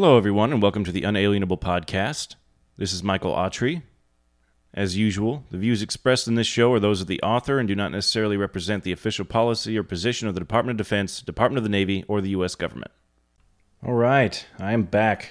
Hello, everyone, and welcome to the Unalienable Podcast. This is Michael Autry. As usual, the views expressed in this show are those of the author and do not necessarily represent the official policy or position of the Department of Defense, Department of the Navy, or the U.S. government. All right, I am back.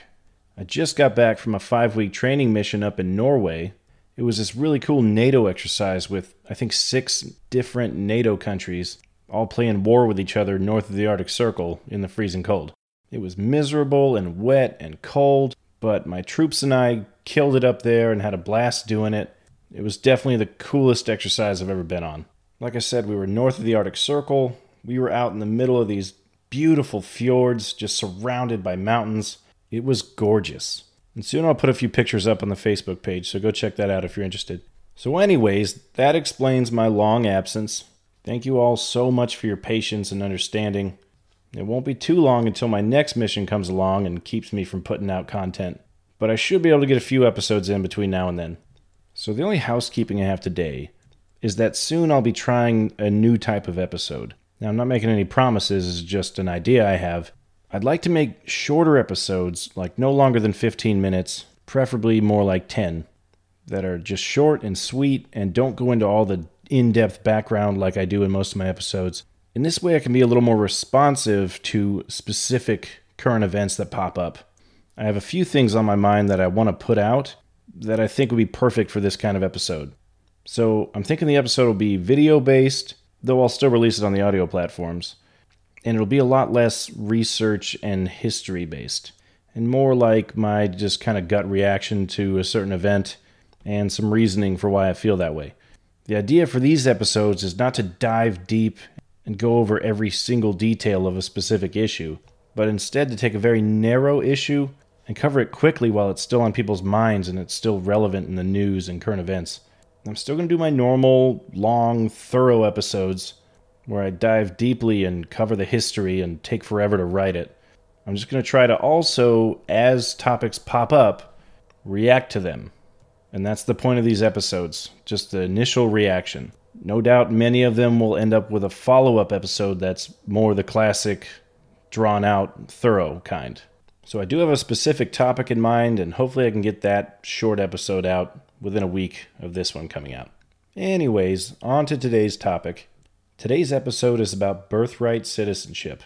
I just got back from a five week training mission up in Norway. It was this really cool NATO exercise with, I think, six different NATO countries all playing war with each other north of the Arctic Circle in the freezing cold. It was miserable and wet and cold, but my troops and I killed it up there and had a blast doing it. It was definitely the coolest exercise I've ever been on. Like I said, we were north of the Arctic Circle. We were out in the middle of these beautiful fjords, just surrounded by mountains. It was gorgeous. And soon I'll put a few pictures up on the Facebook page, so go check that out if you're interested. So, anyways, that explains my long absence. Thank you all so much for your patience and understanding. It won't be too long until my next mission comes along and keeps me from putting out content, but I should be able to get a few episodes in between now and then. So, the only housekeeping I have today is that soon I'll be trying a new type of episode. Now, I'm not making any promises, it's just an idea I have. I'd like to make shorter episodes, like no longer than 15 minutes, preferably more like 10, that are just short and sweet and don't go into all the in depth background like I do in most of my episodes. In this way, I can be a little more responsive to specific current events that pop up. I have a few things on my mind that I want to put out that I think would be perfect for this kind of episode. So I'm thinking the episode will be video based, though I'll still release it on the audio platforms. And it'll be a lot less research and history based, and more like my just kind of gut reaction to a certain event and some reasoning for why I feel that way. The idea for these episodes is not to dive deep and go over every single detail of a specific issue, but instead to take a very narrow issue and cover it quickly while it's still on people's minds and it's still relevant in the news and current events. I'm still going to do my normal, long, thorough episodes where I dive deeply and cover the history and take forever to write it. I'm just going to try to also, as topics pop up, react to them. And that's the point of these episodes, just the initial reaction. No doubt many of them will end up with a follow up episode that's more the classic, drawn out, thorough kind. So I do have a specific topic in mind, and hopefully I can get that short episode out within a week of this one coming out. Anyways, on to today's topic. Today's episode is about birthright citizenship.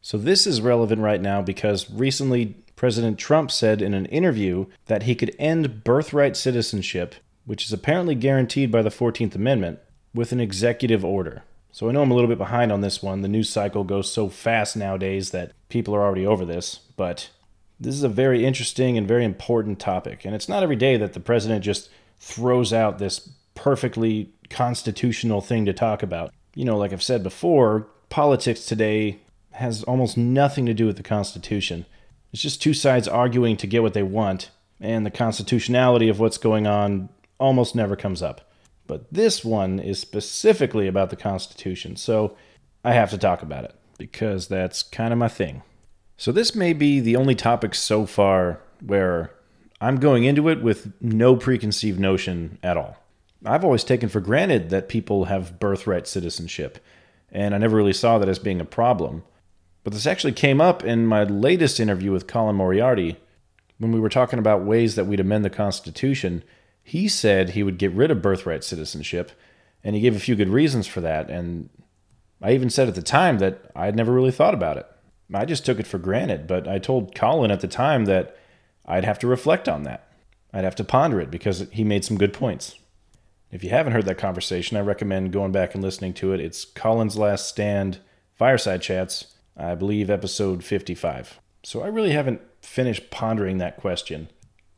So this is relevant right now because recently President Trump said in an interview that he could end birthright citizenship, which is apparently guaranteed by the 14th Amendment, with an executive order. So I know I'm a little bit behind on this one. The news cycle goes so fast nowadays that people are already over this, but this is a very interesting and very important topic. And it's not every day that the president just throws out this perfectly constitutional thing to talk about. You know, like I've said before, politics today has almost nothing to do with the Constitution. It's just two sides arguing to get what they want, and the constitutionality of what's going on almost never comes up. But this one is specifically about the Constitution, so I have to talk about it because that's kind of my thing. So, this may be the only topic so far where I'm going into it with no preconceived notion at all. I've always taken for granted that people have birthright citizenship, and I never really saw that as being a problem. But this actually came up in my latest interview with Colin Moriarty when we were talking about ways that we'd amend the Constitution he said he would get rid of birthright citizenship, and he gave a few good reasons for that. And I even said at the time that I had never really thought about it. I just took it for granted, but I told Colin at the time that I'd have to reflect on that. I'd have to ponder it because he made some good points. If you haven't heard that conversation, I recommend going back and listening to it. It's Colin's Last Stand Fireside Chats, I believe episode 55. So I really haven't finished pondering that question.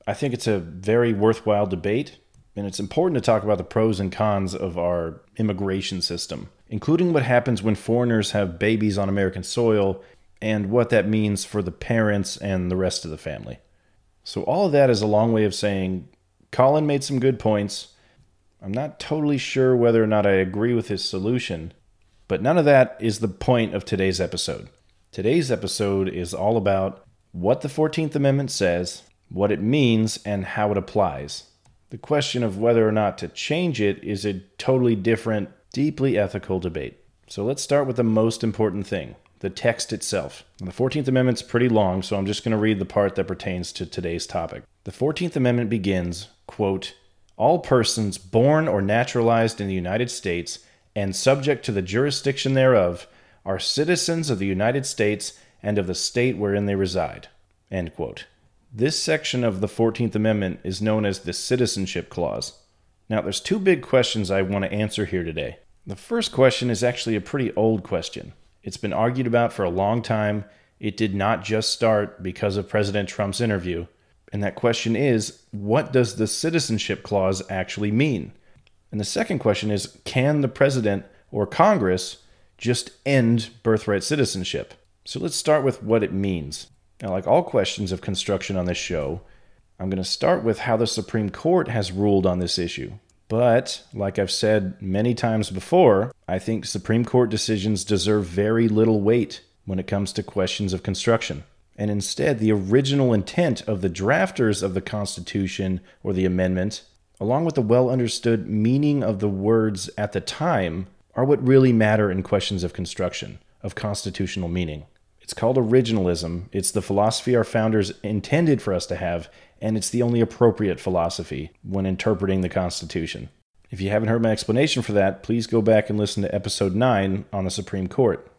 I think it's a very worthwhile debate, and it's important to talk about the pros and cons of our immigration system, including what happens when foreigners have babies on American soil and what that means for the parents and the rest of the family. So, all of that is a long way of saying Colin made some good points. I'm not totally sure whether or not I agree with his solution, but none of that is the point of today's episode. Today's episode is all about what the 14th Amendment says what it means, and how it applies. The question of whether or not to change it is a totally different, deeply ethical debate. So let's start with the most important thing the text itself. the 14th Amendment's pretty long, so I'm just going to read the part that pertains to today's topic. The 14th Amendment begins, quote, all persons born or naturalized in the United States and subject to the jurisdiction thereof are citizens of the United States and of the state wherein they reside. End quote. This section of the 14th Amendment is known as the Citizenship Clause. Now, there's two big questions I want to answer here today. The first question is actually a pretty old question. It's been argued about for a long time. It did not just start because of President Trump's interview. And that question is what does the citizenship clause actually mean? And the second question is can the president or Congress just end birthright citizenship? So let's start with what it means. Now, like all questions of construction on this show, I'm going to start with how the Supreme Court has ruled on this issue. But, like I've said many times before, I think Supreme Court decisions deserve very little weight when it comes to questions of construction. And instead, the original intent of the drafters of the Constitution or the amendment, along with the well understood meaning of the words at the time, are what really matter in questions of construction, of constitutional meaning. It's called originalism. It's the philosophy our founders intended for us to have, and it's the only appropriate philosophy when interpreting the Constitution. If you haven't heard my explanation for that, please go back and listen to episode 9 on the Supreme Court.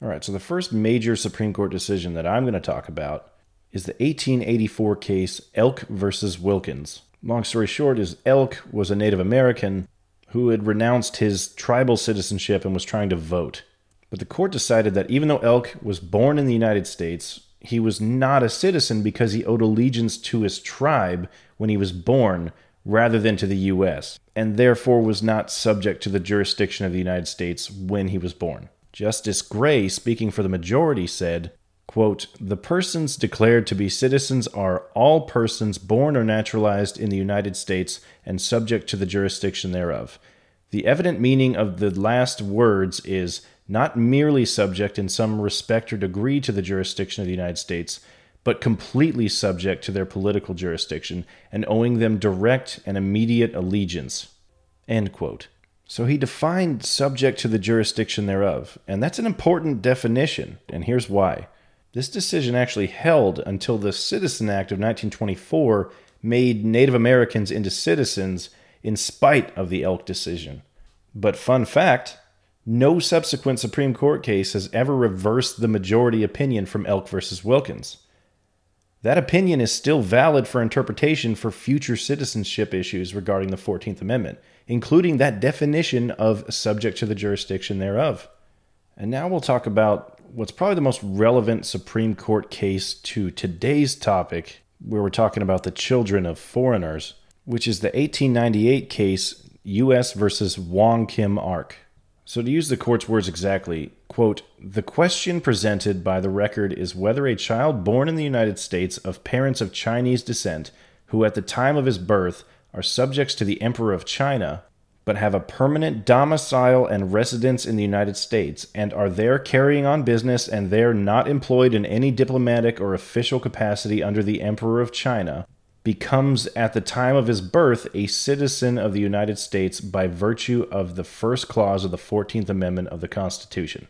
All right, so the first major Supreme Court decision that I'm going to talk about is the 1884 case Elk versus Wilkins. Long story short is Elk was a Native American who had renounced his tribal citizenship and was trying to vote. But the court decided that even though Elk was born in the United States, he was not a citizen because he owed allegiance to his tribe when he was born rather than to the U.S., and therefore was not subject to the jurisdiction of the United States when he was born. Justice Gray, speaking for the majority, said, quote, The persons declared to be citizens are all persons born or naturalized in the United States and subject to the jurisdiction thereof. The evident meaning of the last words is not merely subject in some respect or degree to the jurisdiction of the United States, but completely subject to their political jurisdiction and owing them direct and immediate allegiance. So he defined subject to the jurisdiction thereof, and that's an important definition, and here's why. This decision actually held until the Citizen Act of 1924 made Native Americans into citizens in spite of the Elk decision. But, fun fact no subsequent Supreme Court case has ever reversed the majority opinion from Elk versus Wilkins. That opinion is still valid for interpretation for future citizenship issues regarding the 14th Amendment, including that definition of subject to the jurisdiction thereof. And now we'll talk about what's probably the most relevant Supreme Court case to today's topic, where we're talking about the children of foreigners, which is the 1898 case U.S. versus Wong Kim Ark. So, to use the court's words exactly, quote, the question presented by the record is whether a child born in the United States of parents of Chinese descent, who at the time of his birth are subjects to the Emperor of China, but have a permanent domicile and residence in the United States, and are there carrying on business and there not employed in any diplomatic or official capacity under the Emperor of China, becomes at the time of his birth a citizen of the United States by virtue of the first clause of the 14th Amendment of the Constitution.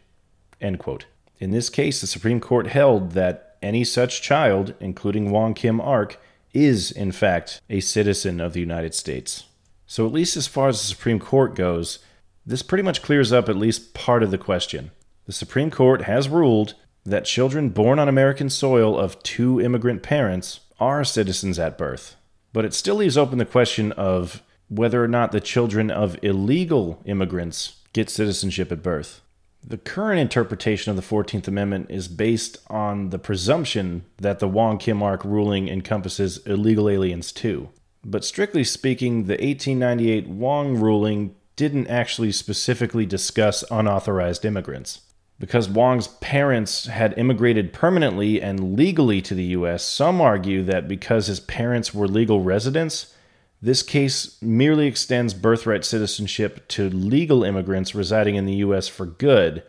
End quote. In this case, the Supreme Court held that any such child, including Wong Kim Ark, is in fact a citizen of the United States. So, at least as far as the Supreme Court goes, this pretty much clears up at least part of the question. The Supreme Court has ruled that children born on American soil of two immigrant parents are citizens at birth. But it still leaves open the question of whether or not the children of illegal immigrants get citizenship at birth. The current interpretation of the 14th Amendment is based on the presumption that the Wong Kim Ark ruling encompasses illegal aliens too. But strictly speaking, the 1898 Wong ruling didn't actually specifically discuss unauthorized immigrants. Because Wong's parents had immigrated permanently and legally to the US, some argue that because his parents were legal residents, this case merely extends birthright citizenship to legal immigrants residing in the US for good,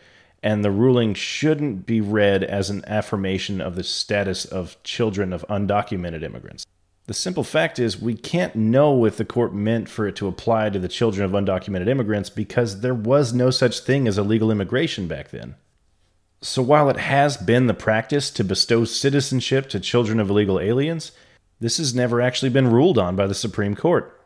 and the ruling shouldn't be read as an affirmation of the status of children of undocumented immigrants. The simple fact is, we can't know if the court meant for it to apply to the children of undocumented immigrants because there was no such thing as illegal immigration back then. So while it has been the practice to bestow citizenship to children of illegal aliens, this has never actually been ruled on by the Supreme Court.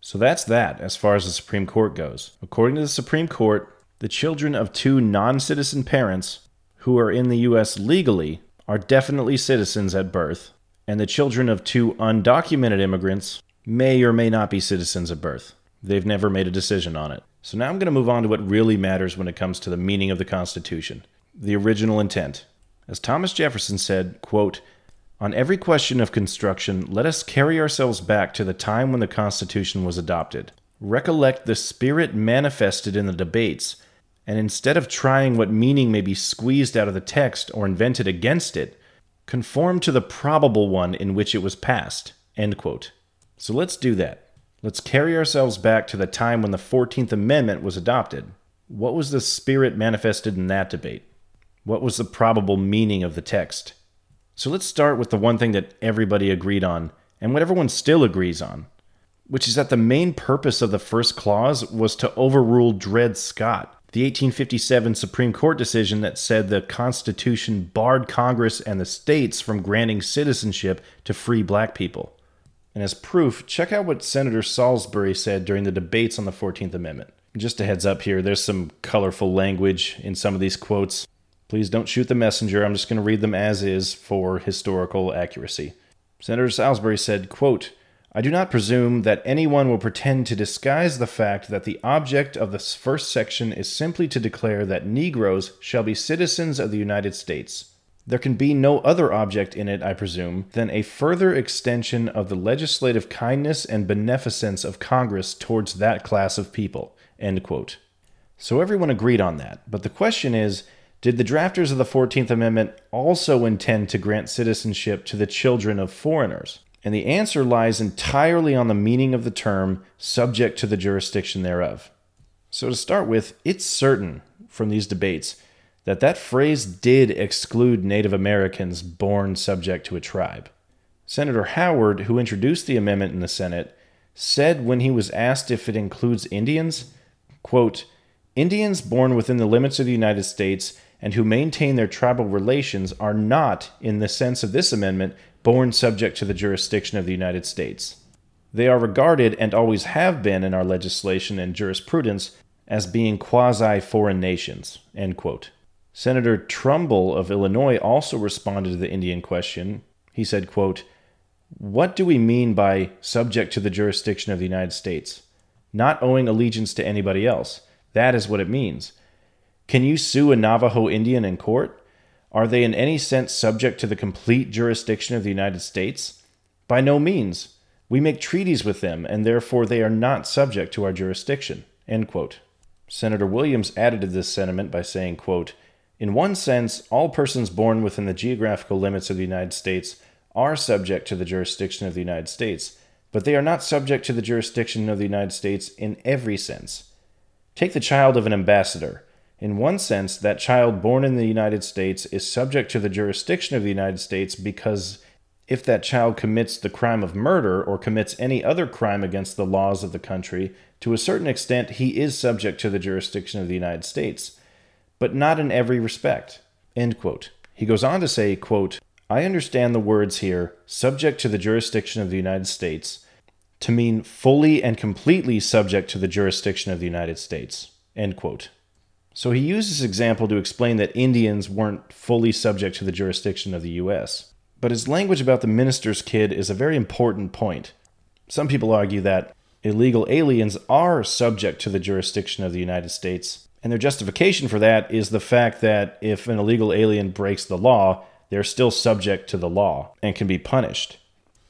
So that's that as far as the Supreme Court goes. According to the Supreme Court, the children of two non citizen parents who are in the U.S. legally are definitely citizens at birth, and the children of two undocumented immigrants may or may not be citizens at birth. They've never made a decision on it. So now I'm going to move on to what really matters when it comes to the meaning of the Constitution, the original intent. As Thomas Jefferson said, quote, on every question of construction, let us carry ourselves back to the time when the Constitution was adopted. Recollect the spirit manifested in the debates, and instead of trying what meaning may be squeezed out of the text or invented against it, conform to the probable one in which it was passed. So let's do that. Let's carry ourselves back to the time when the 14th Amendment was adopted. What was the spirit manifested in that debate? What was the probable meaning of the text? So let's start with the one thing that everybody agreed on, and what everyone still agrees on, which is that the main purpose of the first clause was to overrule Dred Scott, the 1857 Supreme Court decision that said the Constitution barred Congress and the states from granting citizenship to free black people. And as proof, check out what Senator Saulsbury said during the debates on the 14th Amendment. Just a heads up here, there's some colorful language in some of these quotes. Please don't shoot the messenger. I'm just going to read them as is for historical accuracy. Senator Saulsbury said, quote, I do not presume that anyone will pretend to disguise the fact that the object of this first section is simply to declare that Negroes shall be citizens of the United States. There can be no other object in it, I presume, than a further extension of the legislative kindness and beneficence of Congress towards that class of people. So everyone agreed on that. But the question is, did the drafters of the 14th Amendment also intend to grant citizenship to the children of foreigners? And the answer lies entirely on the meaning of the term subject to the jurisdiction thereof. So, to start with, it's certain from these debates that that phrase did exclude Native Americans born subject to a tribe. Senator Howard, who introduced the amendment in the Senate, said when he was asked if it includes Indians, quote, Indians born within the limits of the United States and who maintain their tribal relations are not, in the sense of this amendment, born subject to the jurisdiction of the United States. They are regarded, and always have been in our legislation and jurisprudence, as being quasi foreign nations. Senator Trumbull of Illinois also responded to the Indian question. He said, quote, What do we mean by subject to the jurisdiction of the United States? Not owing allegiance to anybody else. That is what it means. Can you sue a Navajo Indian in court? Are they in any sense subject to the complete jurisdiction of the United States? By no means. We make treaties with them, and therefore they are not subject to our jurisdiction. Senator Williams added to this sentiment by saying, quote, In one sense, all persons born within the geographical limits of the United States are subject to the jurisdiction of the United States, but they are not subject to the jurisdiction of the United States in every sense. Take the child of an ambassador. In one sense, that child born in the United States is subject to the jurisdiction of the United States because if that child commits the crime of murder or commits any other crime against the laws of the country, to a certain extent he is subject to the jurisdiction of the United States, but not in every respect. He goes on to say, quote, I understand the words here, subject to the jurisdiction of the United States, to mean fully and completely subject to the jurisdiction of the United States. End quote. So he used this example to explain that Indians weren't fully subject to the jurisdiction of the U.S. But his language about the minister's kid is a very important point. Some people argue that illegal aliens are subject to the jurisdiction of the United States, and their justification for that is the fact that if an illegal alien breaks the law, they're still subject to the law and can be punished.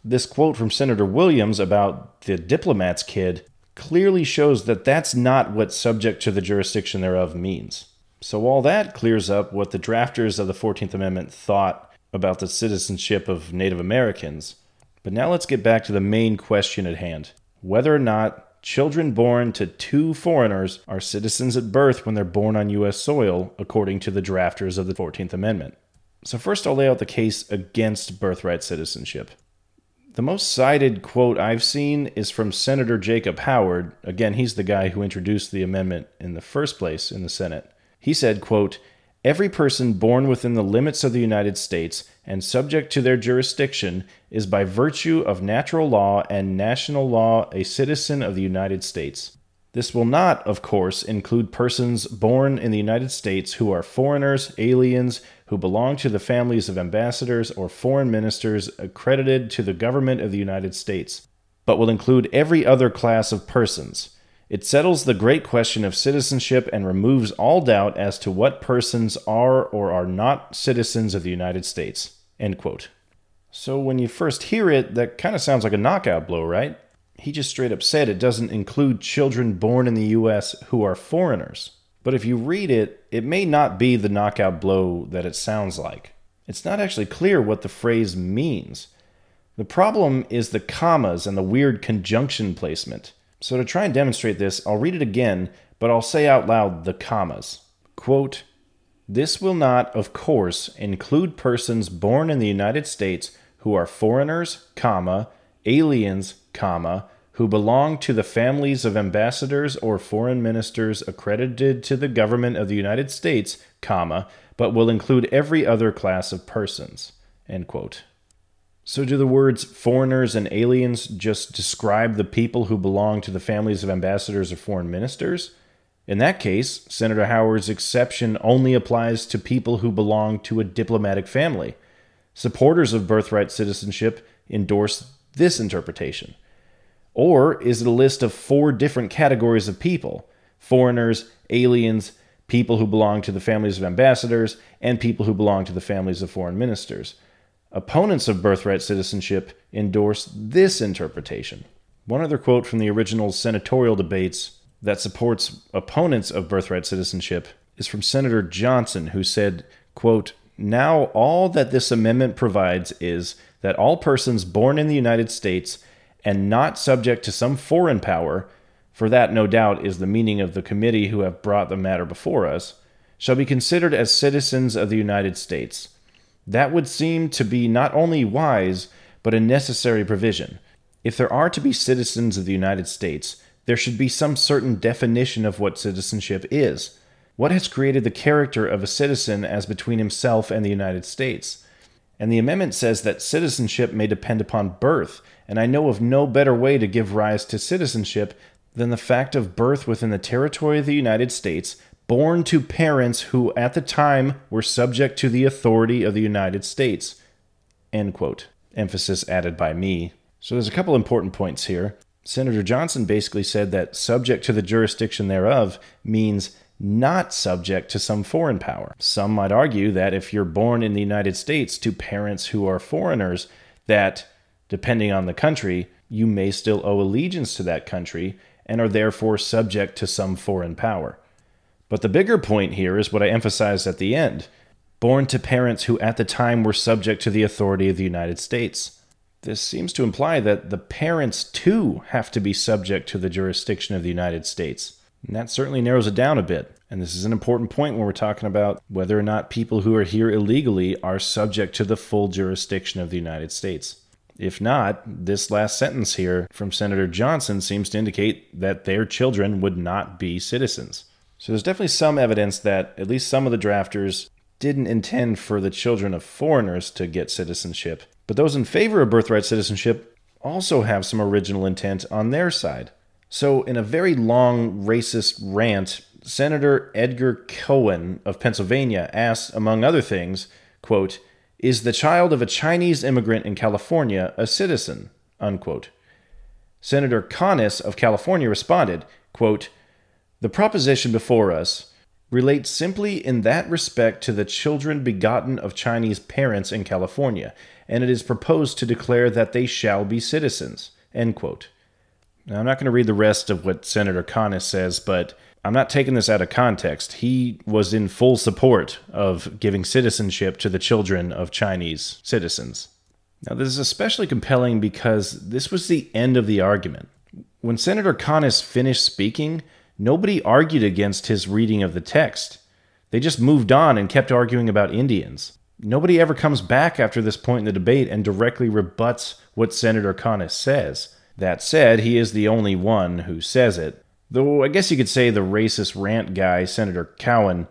This quote from Senator Williams about the diplomat's kid clearly shows that that's not what subject to the jurisdiction thereof means. So, all that clears up what the drafters of the 14th Amendment thought about the citizenship of Native Americans. But now let's get back to the main question at hand whether or not children born to two foreigners are citizens at birth when they're born on U.S. soil, according to the drafters of the 14th Amendment. So, first, I'll lay out the case against birthright citizenship. The most cited quote I've seen is from Senator Jacob Howard. Again, he's the guy who introduced the amendment in the first place in the Senate. He said, quote, Every person born within the limits of the United States and subject to their jurisdiction is by virtue of natural law and national law a citizen of the United States. This will not, of course, include persons born in the United States who are foreigners, aliens, who belong to the families of ambassadors or foreign ministers accredited to the government of the United States, but will include every other class of persons. It settles the great question of citizenship and removes all doubt as to what persons are or are not citizens of the United States. So when you first hear it, that kind of sounds like a knockout blow, right? he just straight up said it doesn't include children born in the U.S. who are foreigners. But if you read it, it may not be the knockout blow that it sounds like. It's not actually clear what the phrase means. The problem is the commas and the weird conjunction placement. So to try and demonstrate this, I'll read it again, but I'll say out loud the commas. Quote, this will not, of course, include persons born in the United States who are foreigners, comma, aliens, comma, who belong to the families of ambassadors or foreign ministers accredited to the government of the United States, comma, but will include every other class of persons. So, do the words foreigners and aliens just describe the people who belong to the families of ambassadors or foreign ministers? In that case, Senator Howard's exception only applies to people who belong to a diplomatic family. Supporters of birthright citizenship endorse this interpretation? Or is it a list of four different categories of people foreigners, aliens, people who belong to the families of ambassadors, and people who belong to the families of foreign ministers? Opponents of birthright citizenship endorse this interpretation. One other quote from the original senatorial debates that supports opponents of birthright citizenship is from Senator Johnson, who said, quote, Now all that this amendment provides is that all persons born in the United States and not subject to some foreign power, for that no doubt is the meaning of the committee who have brought the matter before us, shall be considered as citizens of the United States. That would seem to be not only wise, but a necessary provision. If there are to be citizens of the United States, there should be some certain definition of what citizenship is. What has created the character of a citizen as between himself and the United States? And the amendment says that citizenship may depend upon birth, and I know of no better way to give rise to citizenship than the fact of birth within the territory of the United States, born to parents who at the time were subject to the authority of the United States. End quote. Emphasis added by me. So there's a couple important points here. Senator Johnson basically said that subject to the jurisdiction thereof means not subject to some foreign power. Some might argue that if you're born in the United States to parents who are foreigners, that depending on the country, you may still owe allegiance to that country and are therefore subject to some foreign power. But the bigger point here is what I emphasized at the end born to parents who at the time were subject to the authority of the United States. This seems to imply that the parents too have to be subject to the jurisdiction of the United States. And that certainly narrows it down a bit. And this is an important point when we're talking about whether or not people who are here illegally are subject to the full jurisdiction of the United States. If not, this last sentence here from Senator Johnson seems to indicate that their children would not be citizens. So there's definitely some evidence that at least some of the drafters didn't intend for the children of foreigners to get citizenship. But those in favor of birthright citizenship also have some original intent on their side. So, in a very long racist rant, Senator Edgar Cowan of Pennsylvania asks, among other things, quote, Is the child of a Chinese immigrant in California a citizen? Unquote. Senator Conness of California responded, quote, The proposition before us relates simply in that respect to the children begotten of Chinese parents in California, and it is proposed to declare that they shall be citizens. End quote. Now, I'm not going to read the rest of what Senator Conness says, but I'm not taking this out of context. He was in full support of giving citizenship to the children of Chinese citizens. Now, this is especially compelling because this was the end of the argument. When Senator Conness finished speaking, nobody argued against his reading of the text. They just moved on and kept arguing about Indians. Nobody ever comes back after this point in the debate and directly rebuts what Senator Conness says. That said, he is the only one who says it. Though I guess you could say the racist rant guy, Senator Cowan,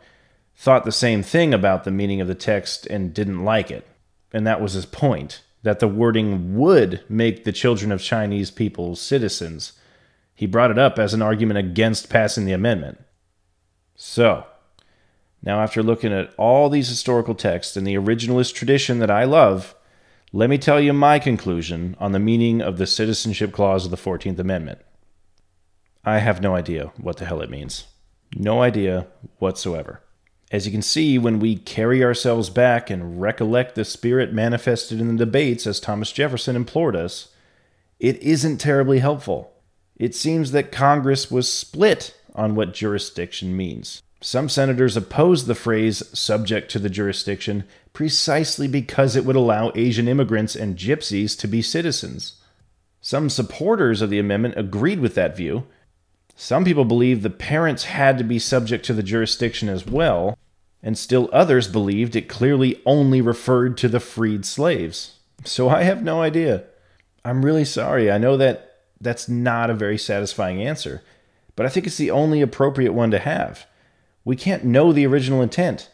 thought the same thing about the meaning of the text and didn't like it. And that was his point that the wording would make the children of Chinese people citizens. He brought it up as an argument against passing the amendment. So, now after looking at all these historical texts and the originalist tradition that I love, let me tell you my conclusion on the meaning of the Citizenship Clause of the 14th Amendment. I have no idea what the hell it means. No idea whatsoever. As you can see, when we carry ourselves back and recollect the spirit manifested in the debates as Thomas Jefferson implored us, it isn't terribly helpful. It seems that Congress was split on what jurisdiction means. Some senators opposed the phrase subject to the jurisdiction precisely because it would allow Asian immigrants and gypsies to be citizens. Some supporters of the amendment agreed with that view some people believed the parents had to be subject to the jurisdiction as well, and still others believed it clearly only referred to the freed slaves. So I have no idea. I'm really sorry. I know that that's not a very satisfying answer, but I think it's the only appropriate one to have. We can't know the original intent.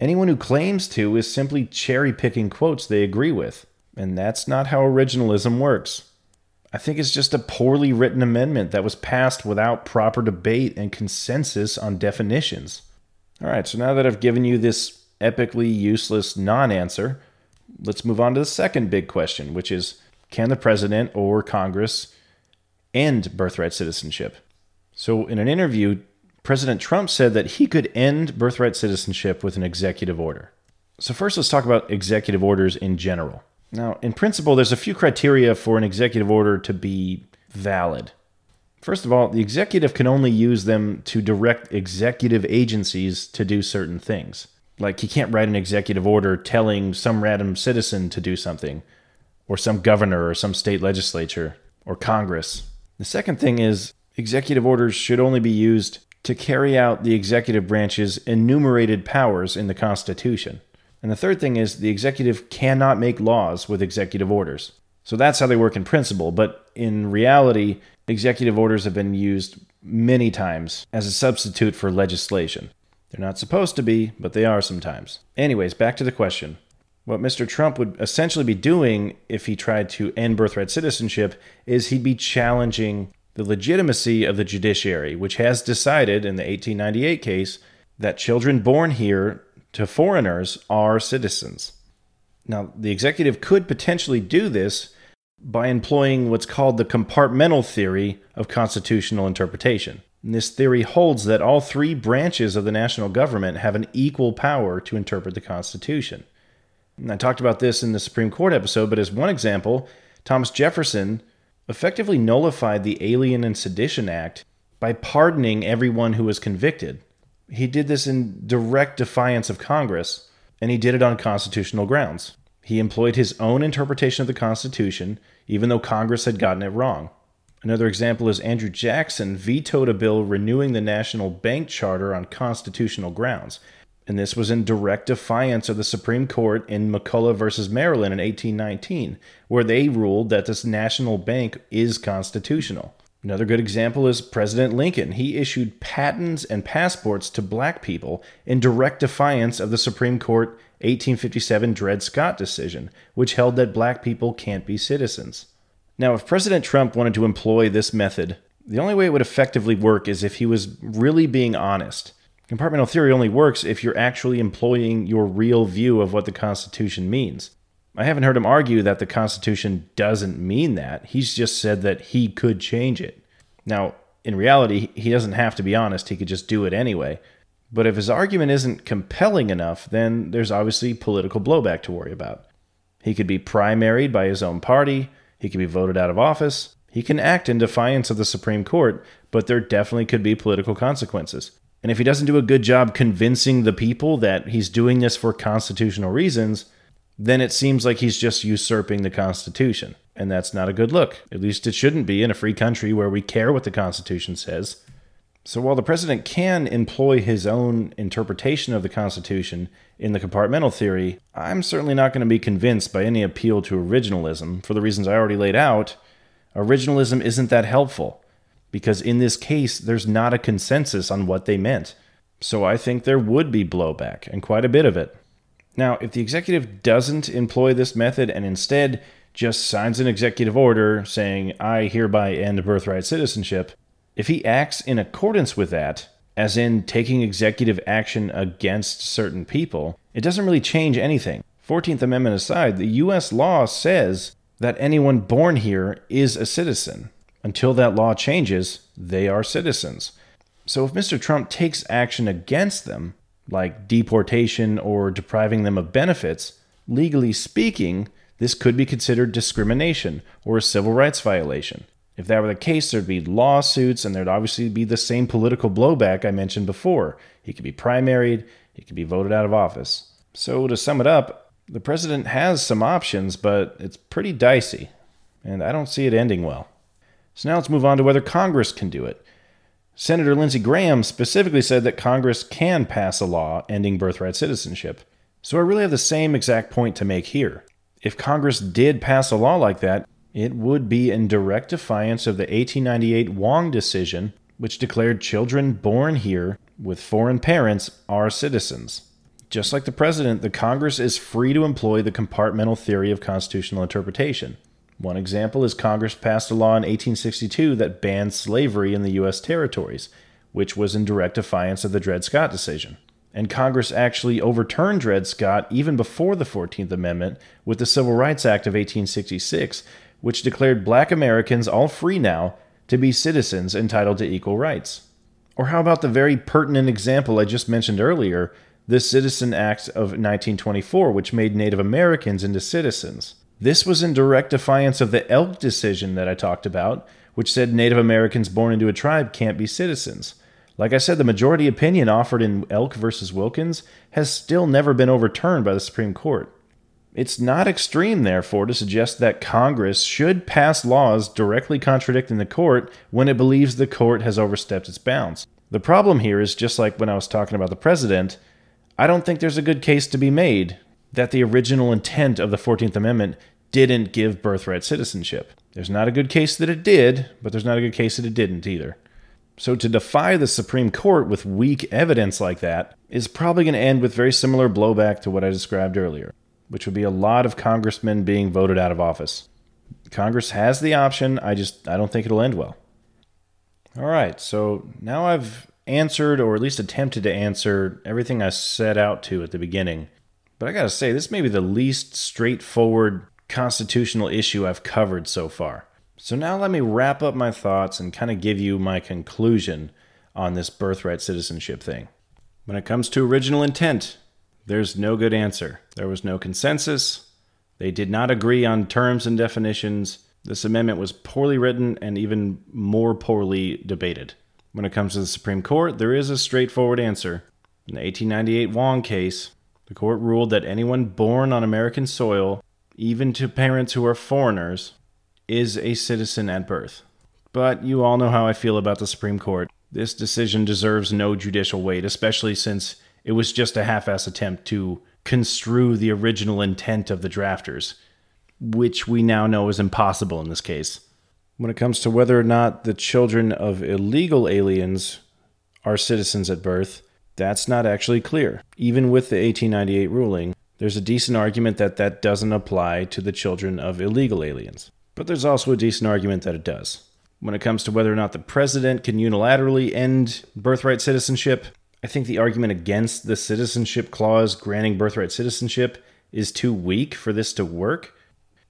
Anyone who claims to is simply cherry picking quotes they agree with, and that's not how originalism works. I think it's just a poorly written amendment that was passed without proper debate and consensus on definitions. All right, so now that I've given you this epically useless non answer, let's move on to the second big question, which is can the president or Congress end birthright citizenship? So, in an interview, President Trump said that he could end birthright citizenship with an executive order. So, first, let's talk about executive orders in general. Now, in principle, there's a few criteria for an executive order to be valid. First of all, the executive can only use them to direct executive agencies to do certain things. Like, he can't write an executive order telling some random citizen to do something, or some governor, or some state legislature, or Congress. The second thing is, executive orders should only be used to carry out the executive branch's enumerated powers in the Constitution. And the third thing is the executive cannot make laws with executive orders. So that's how they work in principle. But in reality, executive orders have been used many times as a substitute for legislation. They're not supposed to be, but they are sometimes. Anyways, back to the question. What Mr. Trump would essentially be doing if he tried to end birthright citizenship is he'd be challenging the legitimacy of the judiciary, which has decided in the 1898 case that children born here to foreigners are citizens. Now, the executive could potentially do this by employing what's called the compartmental theory of constitutional interpretation. And this theory holds that all three branches of the national government have an equal power to interpret the Constitution. And I talked about this in the Supreme Court episode, but as one example, Thomas Jefferson effectively nullified the Alien and Sedition Act by pardoning everyone who was convicted. He did this in direct defiance of Congress, and he did it on constitutional grounds. He employed his own interpretation of the Constitution, even though Congress had gotten it wrong. Another example is Andrew Jackson vetoed a bill renewing the national bank charter on constitutional grounds. And this was in direct defiance of the Supreme Court in McCulloch versus Maryland in 1819, where they ruled that this national bank is constitutional. Another good example is President Lincoln. He issued patents and passports to black people in direct defiance of the Supreme Court 1857 Dred Scott decision, which held that black people can't be citizens. Now, if President Trump wanted to employ this method, the only way it would effectively work is if he was really being honest. Compartmental theory only works if you're actually employing your real view of what the Constitution means. I haven't heard him argue that the Constitution doesn't mean that. He's just said that he could change it. Now, in reality, he doesn't have to be honest, he could just do it anyway. But if his argument isn't compelling enough, then there's obviously political blowback to worry about. He could be primaried by his own party, he could be voted out of office, he can act in defiance of the Supreme Court, but there definitely could be political consequences. And if he doesn't do a good job convincing the people that he's doing this for constitutional reasons, then it seems like he's just usurping the Constitution. And that's not a good look. At least it shouldn't be in a free country where we care what the Constitution says. So while the president can employ his own interpretation of the Constitution in the compartmental theory, I'm certainly not going to be convinced by any appeal to originalism for the reasons I already laid out. Originalism isn't that helpful because in this case, there's not a consensus on what they meant. So I think there would be blowback, and quite a bit of it. Now, if the executive doesn't employ this method and instead just signs an executive order saying, I hereby end birthright citizenship, if he acts in accordance with that, as in taking executive action against certain people, it doesn't really change anything. 14th Amendment aside, the US law says that anyone born here is a citizen. Until that law changes, they are citizens. So if Mr. Trump takes action against them, like deportation or depriving them of benefits, legally speaking, this could be considered discrimination or a civil rights violation. If that were the case, there'd be lawsuits and there'd obviously be the same political blowback I mentioned before. He could be primaried, he could be voted out of office. So, to sum it up, the president has some options, but it's pretty dicey, and I don't see it ending well. So, now let's move on to whether Congress can do it. Senator Lindsey Graham specifically said that Congress can pass a law ending birthright citizenship. So, I really have the same exact point to make here. If Congress did pass a law like that, it would be in direct defiance of the 1898 Wong decision, which declared children born here with foreign parents are citizens. Just like the president, the Congress is free to employ the compartmental theory of constitutional interpretation. One example is Congress passed a law in 1862 that banned slavery in the U.S. territories, which was in direct defiance of the Dred Scott decision. And Congress actually overturned Dred Scott even before the 14th Amendment with the Civil Rights Act of 1866, which declared black Americans, all free now, to be citizens entitled to equal rights. Or how about the very pertinent example I just mentioned earlier, the Citizen Act of 1924, which made Native Americans into citizens? This was in direct defiance of the Elk decision that I talked about, which said Native Americans born into a tribe can't be citizens. Like I said, the majority opinion offered in Elk versus Wilkins has still never been overturned by the Supreme Court. It's not extreme, therefore, to suggest that Congress should pass laws directly contradicting the court when it believes the court has overstepped its bounds. The problem here is just like when I was talking about the president, I don't think there's a good case to be made that the original intent of the 14th Amendment didn't give birthright citizenship. There's not a good case that it did, but there's not a good case that it didn't either. So to defy the Supreme Court with weak evidence like that is probably going to end with very similar blowback to what I described earlier which would be a lot of congressmen being voted out of office. Congress has the option. I just I don't think it'll end well. All right, so now I've answered or at least attempted to answer everything I set out to at the beginning. But I got to say this may be the least straightforward constitutional issue I've covered so far. So now let me wrap up my thoughts and kind of give you my conclusion on this birthright citizenship thing. When it comes to original intent, there's no good answer. There was no consensus. They did not agree on terms and definitions. This amendment was poorly written and even more poorly debated. When it comes to the Supreme Court, there is a straightforward answer. In the 1898 Wong case, the court ruled that anyone born on American soil, even to parents who are foreigners, is a citizen at birth. But you all know how I feel about the Supreme Court. This decision deserves no judicial weight, especially since it was just a half ass attempt to construe the original intent of the drafters, which we now know is impossible in this case. When it comes to whether or not the children of illegal aliens are citizens at birth, that's not actually clear. Even with the 1898 ruling, there's a decent argument that that doesn't apply to the children of illegal aliens. But there's also a decent argument that it does. When it comes to whether or not the president can unilaterally end birthright citizenship, I think the argument against the citizenship clause granting birthright citizenship is too weak for this to work.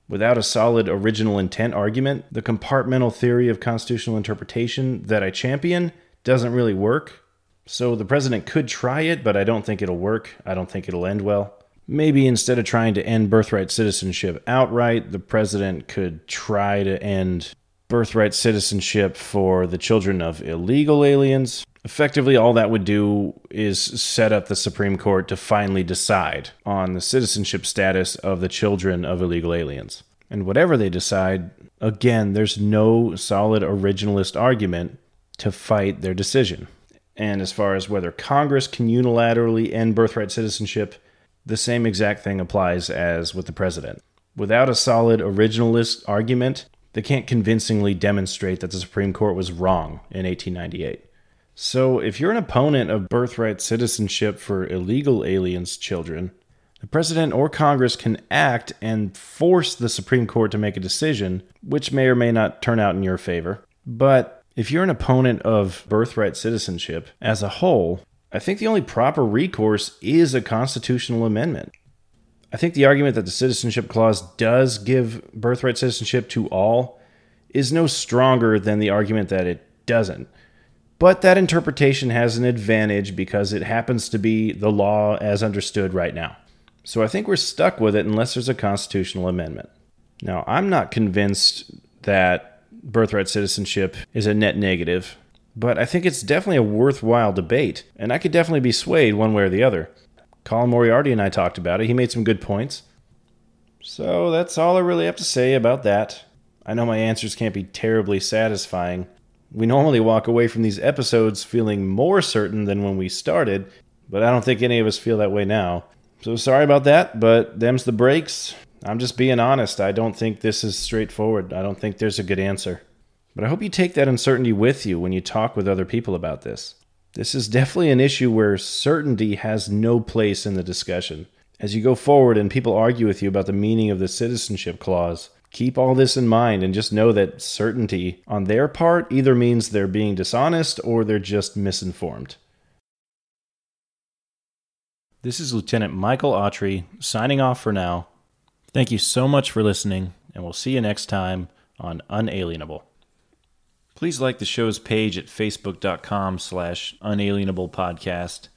Without a solid original intent argument, the compartmental theory of constitutional interpretation that I champion doesn't really work. So the president could try it, but I don't think it'll work. I don't think it'll end well. Maybe instead of trying to end birthright citizenship outright, the president could try to end birthright citizenship for the children of illegal aliens Effectively, all that would do is set up the Supreme Court to finally decide on the citizenship status of the children of illegal aliens. And whatever they decide, again, there's no solid originalist argument to fight their decision. And as far as whether Congress can unilaterally end birthright citizenship, the same exact thing applies as with the president. Without a solid originalist argument, they can't convincingly demonstrate that the Supreme Court was wrong in 1898. So, if you're an opponent of birthright citizenship for illegal aliens' children, the president or Congress can act and force the Supreme Court to make a decision, which may or may not turn out in your favor. But if you're an opponent of birthright citizenship as a whole, I think the only proper recourse is a constitutional amendment. I think the argument that the Citizenship Clause does give birthright citizenship to all is no stronger than the argument that it doesn't. But that interpretation has an advantage because it happens to be the law as understood right now. So I think we're stuck with it unless there's a constitutional amendment. Now, I'm not convinced that birthright citizenship is a net negative, but I think it's definitely a worthwhile debate, and I could definitely be swayed one way or the other. Colin Moriarty and I talked about it. He made some good points. So that's all I really have to say about that. I know my answers can't be terribly satisfying. We normally walk away from these episodes feeling more certain than when we started, but I don't think any of us feel that way now. So sorry about that, but them's the breaks. I'm just being honest. I don't think this is straightforward. I don't think there's a good answer. But I hope you take that uncertainty with you when you talk with other people about this. This is definitely an issue where certainty has no place in the discussion. As you go forward and people argue with you about the meaning of the citizenship clause, keep all this in mind and just know that certainty on their part either means they're being dishonest or they're just misinformed. This is Lieutenant Michael Autery signing off for now. Thank you so much for listening, and we'll see you next time on Unalienable. Please like the show's page at facebook.com slash unalienable podcast.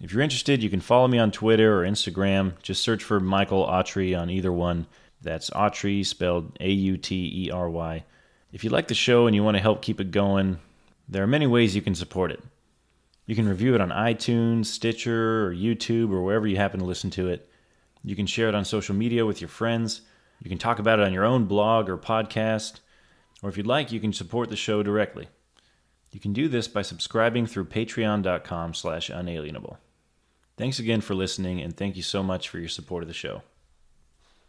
If you're interested, you can follow me on Twitter or Instagram. Just search for Michael Autery on either one. That's Autery, spelled A U T E R Y. If you like the show and you want to help keep it going, there are many ways you can support it. You can review it on iTunes, Stitcher, or YouTube, or wherever you happen to listen to it. You can share it on social media with your friends. You can talk about it on your own blog or podcast. Or if you'd like, you can support the show directly. You can do this by subscribing through patreon.com slash unalienable. Thanks again for listening, and thank you so much for your support of the show.